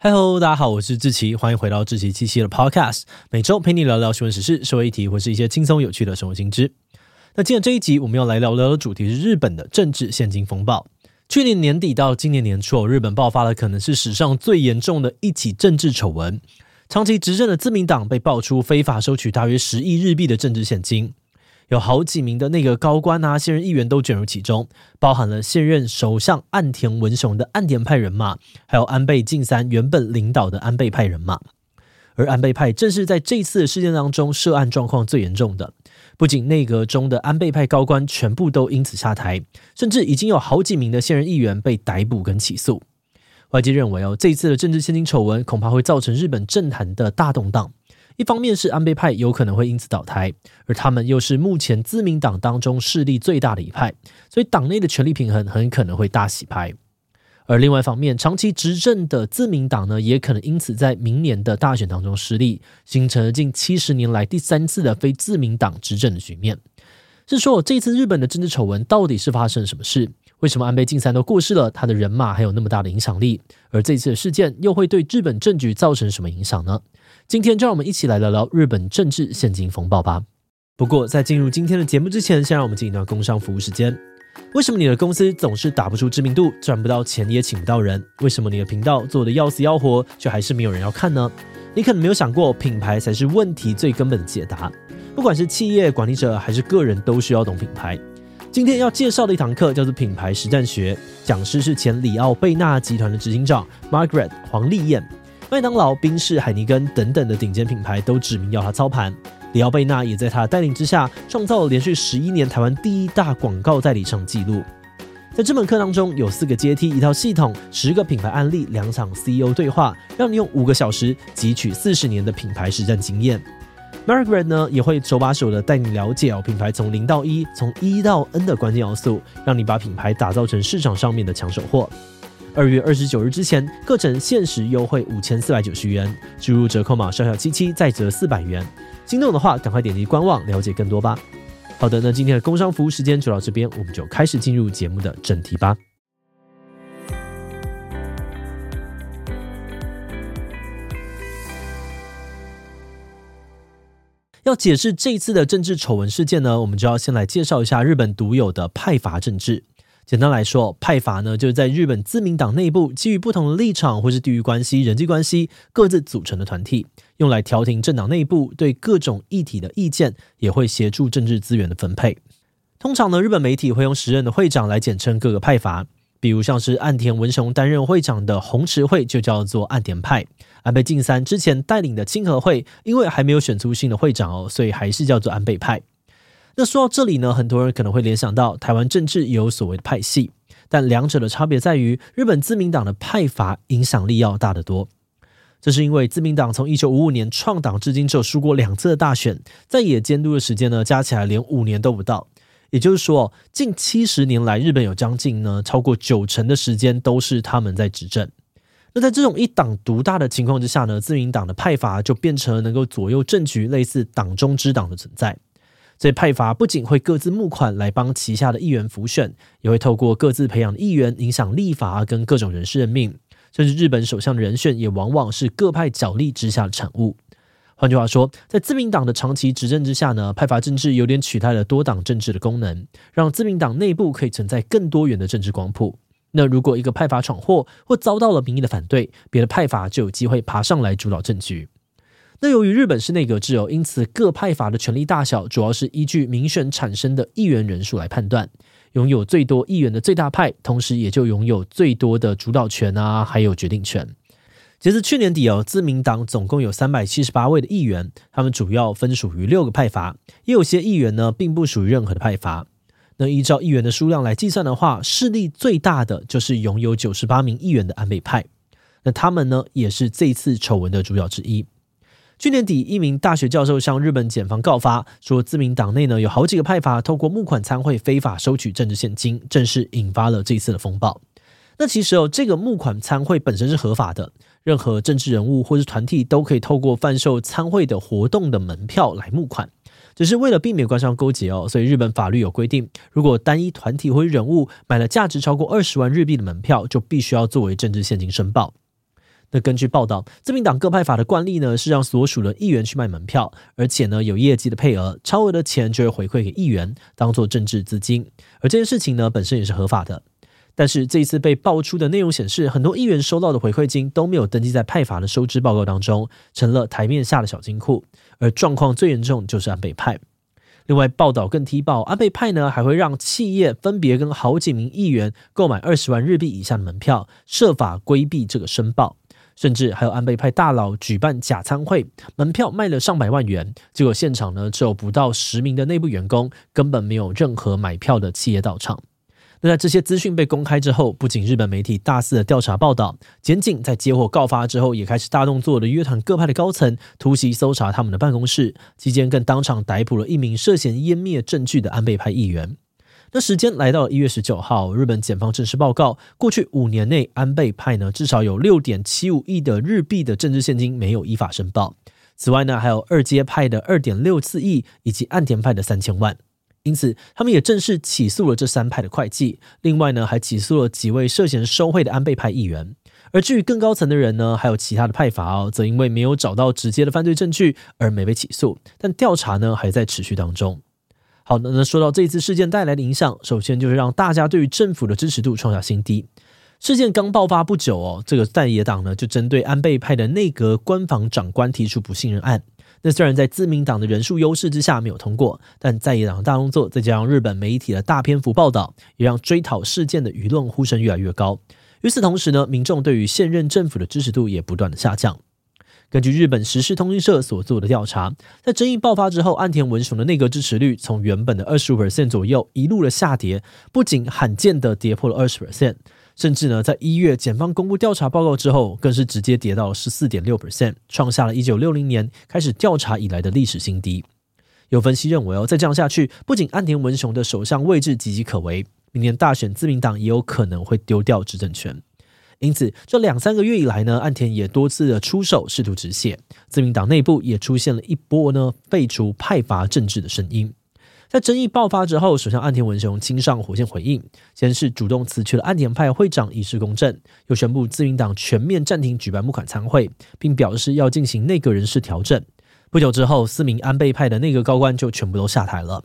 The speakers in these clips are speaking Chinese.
嗨喽，大家好，我是志奇，欢迎回到志奇七七的 Podcast，每周陪你聊聊新闻时事、社会议题或是一些轻松有趣的生活新知。那今天这一集我们要来聊聊的主题是日本的政治现金风暴。去年年底到今年年初，日本爆发了可能是史上最严重的一起政治丑闻，长期执政的自民党被爆出非法收取大约十亿日币的政治献金。有好几名的内阁高官啊，现任议员都卷入其中，包含了现任首相岸田文雄的岸田派人马，还有安倍晋三原本领导的安倍派人马。而安倍派正是在这次的事件当中涉案状况最严重的，不仅内阁中的安倍派高官全部都因此下台，甚至已经有好几名的现任议员被逮捕跟起诉。外界认为哦，这次的政治献金丑闻恐怕会造成日本政坛的大动荡。一方面是安倍派有可能会因此倒台，而他们又是目前自民党当中势力最大的一派，所以党内的权力平衡很可能会大洗牌。而另外一方面，长期执政的自民党呢，也可能因此在明年的大选当中失利，形成了近七十年来第三次的非自民党执政的局面。是说，这次日本的政治丑闻到底是发生了什么事？为什么安倍晋三都过世了，他的人马还有那么大的影响力？而这次的事件又会对日本政局造成什么影响呢？今天就让我们一起来聊聊日本政治现金风暴吧。不过在进入今天的节目之前，先让我们进一段工商服务时间。为什么你的公司总是打不出知名度，赚不到钱也请不到人？为什么你的频道做得要死要活，却还是没有人要看呢？你可能没有想过，品牌才是问题最根本的解答。不管是企业管理者还是个人，都需要懂品牌。今天要介绍的一堂课叫做品牌实战学，讲师是前里奥贝纳集团的执行长 Margaret 黄丽燕。麦当劳、宾士、海尼根等等的顶尖品牌都指名要他操盘，里奥贝纳也在他的带领之下，创造了连续十一年台湾第一大广告代理商纪录。在这门课当中，有四个阶梯，一套系统，十个品牌案例，两场 CEO 对话，让你用五个小时汲取四十年的品牌实战经验。Margaret 呢，也会手把手的带你了解哦，品牌从零到一，从一到 N 的关键要素，让你把品牌打造成市场上面的抢手货。二月二十九日之前，各城限时优惠五千四百九十元，输入折扣码小小七七再折四百元。心动的话，赶快点击官网了解更多吧。好的，那今天的工商服务时间就到这边，我们就开始进入节目的正题吧。要解释这一次的政治丑闻事件呢，我们就要先来介绍一下日本独有的派阀政治。简单来说，派阀呢，就是在日本自民党内部基于不同的立场或是地域关系、人际关系各自组成的团体，用来调停政党内部对各种议题的意见，也会协助政治资源的分配。通常呢，日本媒体会用时任的会长来简称各个派阀，比如像是岸田文雄担任会长的红池会就叫做岸田派，安倍晋三之前带领的清和会，因为还没有选出新的会长哦，所以还是叫做安倍派。那说到这里呢，很多人可能会联想到台湾政治也有所谓的派系，但两者的差别在于，日本自民党的派阀影响力要大得多。这是因为自民党从一九五五年创党至今只有输过两次的大选，在野监督的时间呢，加起来连五年都不到。也就是说，近七十年来，日本有将近呢超过九成的时间都是他们在执政。那在这种一党独大的情况之下呢，自民党的派阀就变成了能够左右政局、类似党中之党的存在。这派阀不仅会各自募款来帮旗下的议员辅选，也会透过各自培养的议员影响立法跟各种人事任命，甚至日本首相的人选也往往是各派角力之下的产物。换句话说，在自民党的长期执政之下呢，派阀政治有点取代了多党政治的功能，让自民党内部可以存在更多元的政治光谱。那如果一个派阀闯祸或遭到了民意的反对，别的派阀就有机会爬上来主导政局。那由于日本是内阁制哦，因此各派阀的权力大小主要是依据民选产生的议员人数来判断。拥有最多议员的最大派，同时也就拥有最多的主导权啊，还有决定权。截至去年底哦，自民党总共有三百七十八位的议员，他们主要分属于六个派阀，也有些议员呢并不属于任何的派阀。那依照议员的数量来计算的话，势力最大的就是拥有九十八名议员的安倍派。那他们呢，也是这次丑闻的主角之一。去年底，一名大学教授向日本检方告发，说自民党内呢有好几个派阀透过募款参会非法收取政治献金，正式引发了这次的风暴。那其实哦，这个募款参会本身是合法的，任何政治人物或是团体都可以透过贩售参会的活动的门票来募款，只是为了避免官商勾结哦，所以日本法律有规定，如果单一团体或人物买了价值超过二十万日币的门票，就必须要作为政治献金申报。那根据报道，自民党各派法的惯例呢，是让所属的议员去卖门票，而且呢有业绩的配额，超额的钱就会回馈给议员，当做政治资金。而这件事情呢，本身也是合法的。但是这一次被爆出的内容显示，很多议员收到的回馈金都没有登记在派法的收支报告当中，成了台面下的小金库。而状况最严重就是安倍派。另外，报道更踢爆，安倍派呢还会让企业分别跟好几名议员购买二十万日币以下的门票，设法规避这个申报。甚至还有安倍派大佬举办假参会，门票卖了上百万元，结果现场呢只有不到十名的内部员工，根本没有任何买票的企业到场。那在这些资讯被公开之后，不仅日本媒体大肆的调查报道，检警在接获告发之后，也开始大动作的约谈各派的高层，突袭搜查他们的办公室，期间更当场逮捕了一名涉嫌湮灭证据的安倍派议员。那时间来到了一月十九号，日本检方正式报告，过去五年内，安倍派呢至少有六点七五亿的日币的政治现金没有依法申报。此外呢，还有二阶派的二点六四亿，以及岸田派的三千万。因此，他们也正式起诉了这三派的会计。另外呢，还起诉了几位涉嫌收贿的安倍派议员。而至于更高层的人呢，还有其他的派阀哦，则因为没有找到直接的犯罪证据而没被起诉。但调查呢，还在持续当中。好的，那说到这一次事件带来的影响，首先就是让大家对于政府的支持度创下新低。事件刚爆发不久哦，这个在野党呢就针对安倍派的内阁官房长官提出不信任案。那虽然在自民党的人数优势之下没有通过，但在野党的大动作，再加上日本媒体的大篇幅报道，也让追讨事件的舆论呼声越来越高。与此同时呢，民众对于现任政府的支持度也不断的下降。根据日本时事通讯社所做的调查，在争议爆发之后，岸田文雄的内阁支持率从原本的二十五 percent 左右一路的下跌，不仅罕见的跌破了二十 percent，甚至呢，在一月检方公布调查报告之后，更是直接跌到十四点六 percent，创下了一九六零年开始调查以来的历史新低。有分析认为哦，再这样下去，不仅岸田文雄的首相位置岌岌可危，明年大选自民党也有可能会丢掉执政权。因此，这两三个月以来呢，岸田也多次的出手试图止血，自民党内部也出现了一波呢废除派阀政治的声音。在争议爆发之后，首相岸田文雄亲上火线回应，先是主动辞去了岸田派会长以示公正，又宣布自民党全面暂停举办募款参会，并表示要进行内阁人事调整。不久之后，四名安倍派的内阁高官就全部都下台了。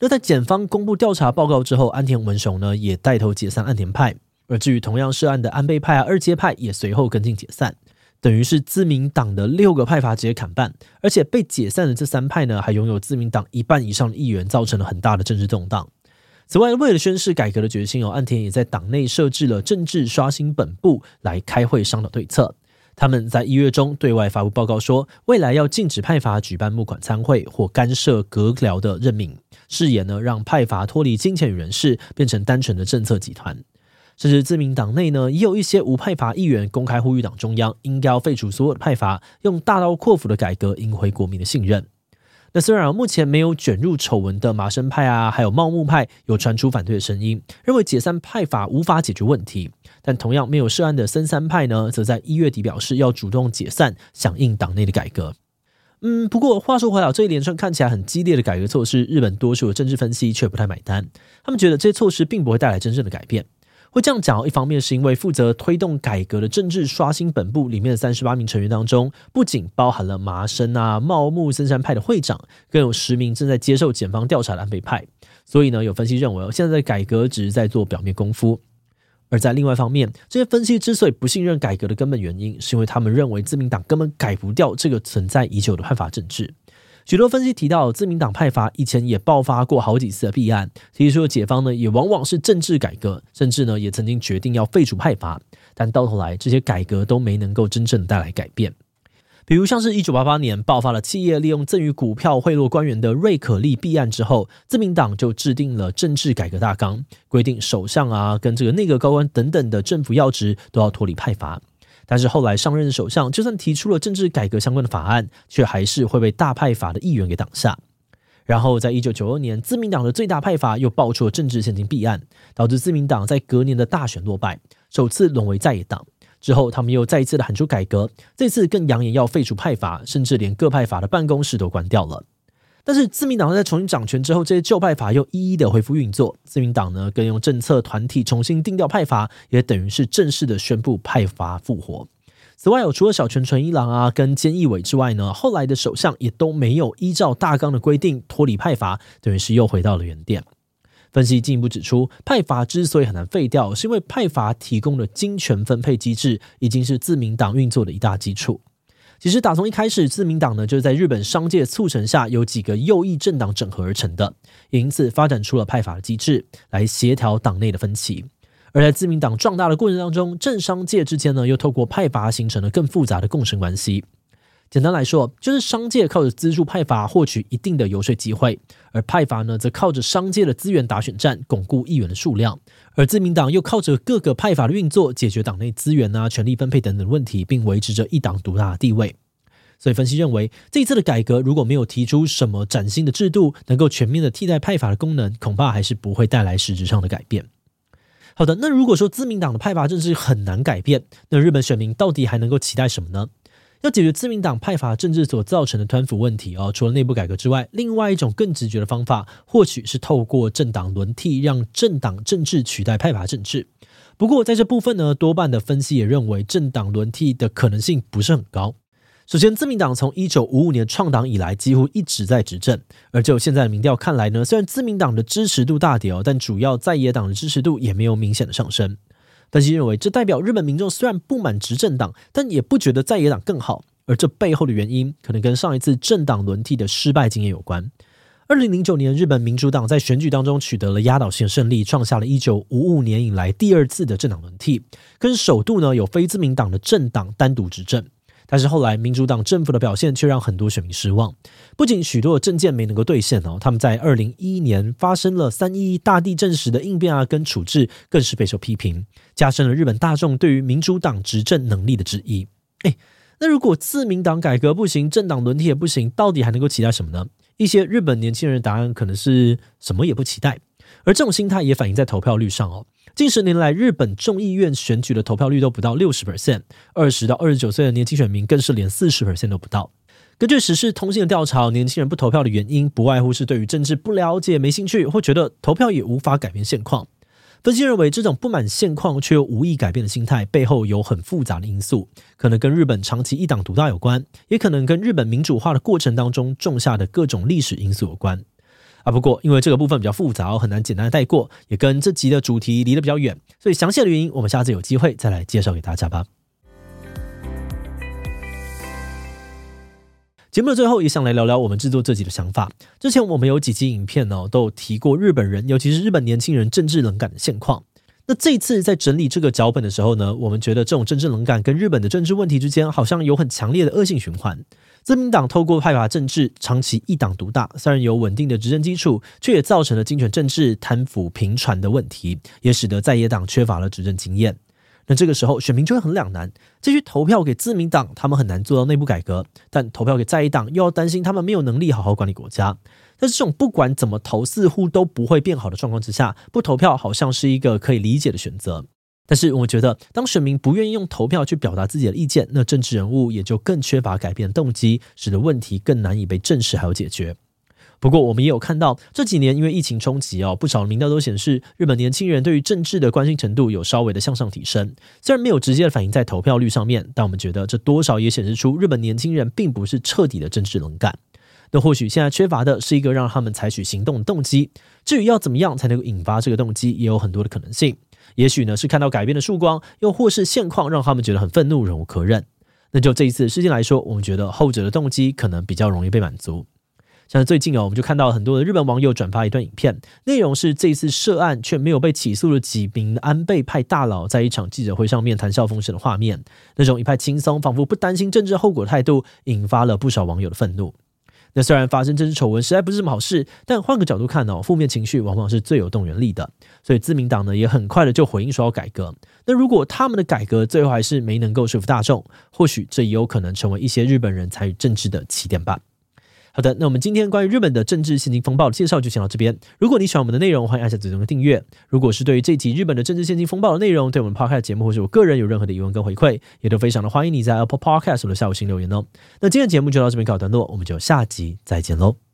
那在检方公布调查报告之后，岸田文雄呢也带头解散岸田派。而至于同样涉案的安倍派啊、二阶派也随后跟进解散，等于是自民党的六个派阀直接砍半，而且被解散的这三派呢，还拥有自民党一半以上的议员，造成了很大的政治动荡。此外，为了宣示改革的决心哦，岸田也在党内设置了政治刷新本部来开会商讨对策。他们在一月中对外发布报告说，未来要禁止派阀举办募款参会或干涉阁僚的任命，誓言呢让派阀脱离金钱与人事，变成单纯的政策集团。甚至自民党内呢，也有一些无派阀议员公开呼吁党中央应该要废除所有的派阀，用大刀阔斧的改革赢回国民的信任。那虽然目前没有卷入丑闻的麻生派啊，还有茂木派有传出反对的声音，认为解散派阀无法解决问题，但同样没有涉案的森山派呢，则在一月底表示要主动解散，响应党内的改革。嗯，不过话说回来，这一连串看起来很激烈的改革措施，日本多数的政治分析却不太买单，他们觉得这些措施并不会带来真正的改变。会这样讲，一方面是因为负责推动改革的政治刷新本部里面的三十八名成员当中，不仅包含了麻生啊、茂木、森山派的会长，更有十名正在接受检方调查的安倍派。所以呢，有分析认为，现在的改革只是在做表面功夫。而在另外一方面，这些分析之所以不信任改革的根本原因，是因为他们认为自民党根本改不掉这个存在已久的派阀政治。许多分析提到，自民党派阀以前也爆发过好几次的弊案，提出的解方呢，也往往是政治改革，甚至呢，也曾经决定要废除派阀，但到头来这些改革都没能够真正带来改变。比如像是一九八八年爆发了企业利用赠与股票贿赂官员的瑞可利弊案之后，自民党就制定了政治改革大纲，规定首相啊跟这个内阁高官等等的政府要职都要脱离派阀。但是后来上任的首相就算提出了政治改革相关的法案，却还是会被大派法的议员给挡下。然后在一九九二年，自民党的最大派阀又爆出了政治献金弊案，导致自民党在隔年的大选落败，首次沦为在野党。之后他们又再一次的喊出改革，这次更扬言要废除派阀，甚至连各派阀的办公室都关掉了。但是自民党在重新掌权之后，这些旧派阀又一一的恢复运作。自民党呢，更用政策团体重新定调派阀，也等于是正式的宣布派阀复活。此外，有除了小泉纯一郎啊跟菅义伟之外呢，后来的首相也都没有依照大纲的规定脱离派阀，等于是又回到了原点。分析进一步指出，派阀之所以很难废掉，是因为派阀提供的金权分配机制已经是自民党运作的一大基础。其实打从一开始，自民党呢就是在日本商界促成下，由几个右翼政党整合而成的，也因此发展出了派阀的机制来协调党内的分歧。而在自民党壮大的过程当中，政商界之间呢又透过派阀形成了更复杂的共生关系。简单来说，就是商界靠着资助派阀获取一定的游说机会，而派阀呢，则靠着商界的资源打选战，巩固议员的数量。而自民党又靠着各个派阀的运作，解决党内资源啊、权力分配等等问题，并维持着一党独大的地位。所以，分析认为，这一次的改革如果没有提出什么崭新的制度，能够全面的替代派阀的功能，恐怕还是不会带来实质上的改变。好的，那如果说自民党的派阀政治很难改变，那日本选民到底还能够期待什么呢？要解决自民党派阀政治所造成的贪腐问题哦，除了内部改革之外，另外一种更直觉的方法，或许是透过政党轮替，让政党政治取代派阀政治。不过，在这部分呢，多半的分析也认为，政党轮替的可能性不是很高。首先，自民党从一九五五年创党以来，几乎一直在执政，而就现在的民调看来呢，虽然自民党的支持度大跌哦，但主要在野党的支持度也没有明显的上升。分析认为，这代表日本民众虽然不满执政党，但也不觉得在野党更好。而这背后的原因，可能跟上一次政党轮替的失败经验有关。二零零九年，日本民主党在选举当中取得了压倒性胜利，创下了一九五五年以来第二次的政党轮替，跟首度呢有非自民党的政党单独执政。但是后来，民主党政府的表现却让很多选民失望。不仅许多的政见没能够兑现哦，他们在二零一一年发生了三一大地震时的应变啊，跟处置更是备受批评，加深了日本大众对于民主党执政能力的质疑。诶，那如果自民党改革不行，政党轮替也不行，到底还能够期待什么呢？一些日本年轻人的答案可能是什么也不期待，而这种心态也反映在投票率上哦。近十年来，日本众议院选举的投票率都不到六十 percent，二十到二十九岁的年轻选民更是连四十 percent 都不到。根据时事通信的调查，年轻人不投票的原因不外乎是对于政治不了解、没兴趣，或觉得投票也无法改变现况。分析认为，这种不满现况却又无意改变的心态背后有很复杂的因素，可能跟日本长期一党独大有关，也可能跟日本民主化的过程当中种下的各种历史因素有关。啊，不过因为这个部分比较复杂，很难简单的带过，也跟这集的主题离得比较远，所以详细的原因我们下次有机会再来介绍给大家吧。节目的最后也想来聊聊我们制作这集的想法。之前我们有几集影片呢，都有提过日本人，尤其是日本年轻人政治冷感的现况。那这次在整理这个脚本的时候呢，我们觉得这种政治冷感跟日本的政治问题之间好像有很强烈的恶性循环。自民党透过派阀政治长期一党独大，虽然有稳定的执政基础，却也造成了精权政治、贪腐频传的问题，也使得在野党缺乏了执政经验。那这个时候，选民就会很两难：继续投票给自民党，他们很难做到内部改革；但投票给在野党，又要担心他们没有能力好好管理国家。在这种不管怎么投，似乎都不会变好的状况之下，不投票好像是一个可以理解的选择。但是我觉得，当选民不愿意用投票去表达自己的意见，那政治人物也就更缺乏改变动机，使得问题更难以被正视还有解决。不过，我们也有看到这几年因为疫情冲击哦，不少民调都显示，日本年轻人对于政治的关心程度有稍微的向上提升。虽然没有直接的反映在投票率上面，但我们觉得这多少也显示出日本年轻人并不是彻底的政治冷感。那或许现在缺乏的是一个让他们采取行动的动机。至于要怎么样才能够引发这个动机，也有很多的可能性。也许呢是看到改变的曙光，又或是现况让他们觉得很愤怒、忍无可忍。那就这一次事件来说，我们觉得后者的动机可能比较容易被满足。像最近哦，我们就看到很多的日本网友转发一段影片，内容是这一次涉案却没有被起诉的几名安倍派大佬在一场记者会上面谈笑风生的画面，那种一派轻松、仿佛不担心政治后果的态度，引发了不少网友的愤怒。那虽然发生政治丑闻实在不是什么好事，但换个角度看哦，负面情绪往往是最有动员力的。所以自民党呢也很快的就回应说要改革。那如果他们的改革最后还是没能够说服大众，或许这也有可能成为一些日本人参与政治的起点吧。好的，那我们今天关于日本的政治现金风暴的介绍就先到这边。如果你喜欢我们的内容，欢迎按下左上的订阅。如果是对于这集日本的政治现金风暴的内容，对我们 Podcast 节目或是我个人有任何的疑问跟回馈，也都非常的欢迎你在 Apple Podcast 的下方留言哦。那今天的节目就到这边告一段落，我们就下集再见喽。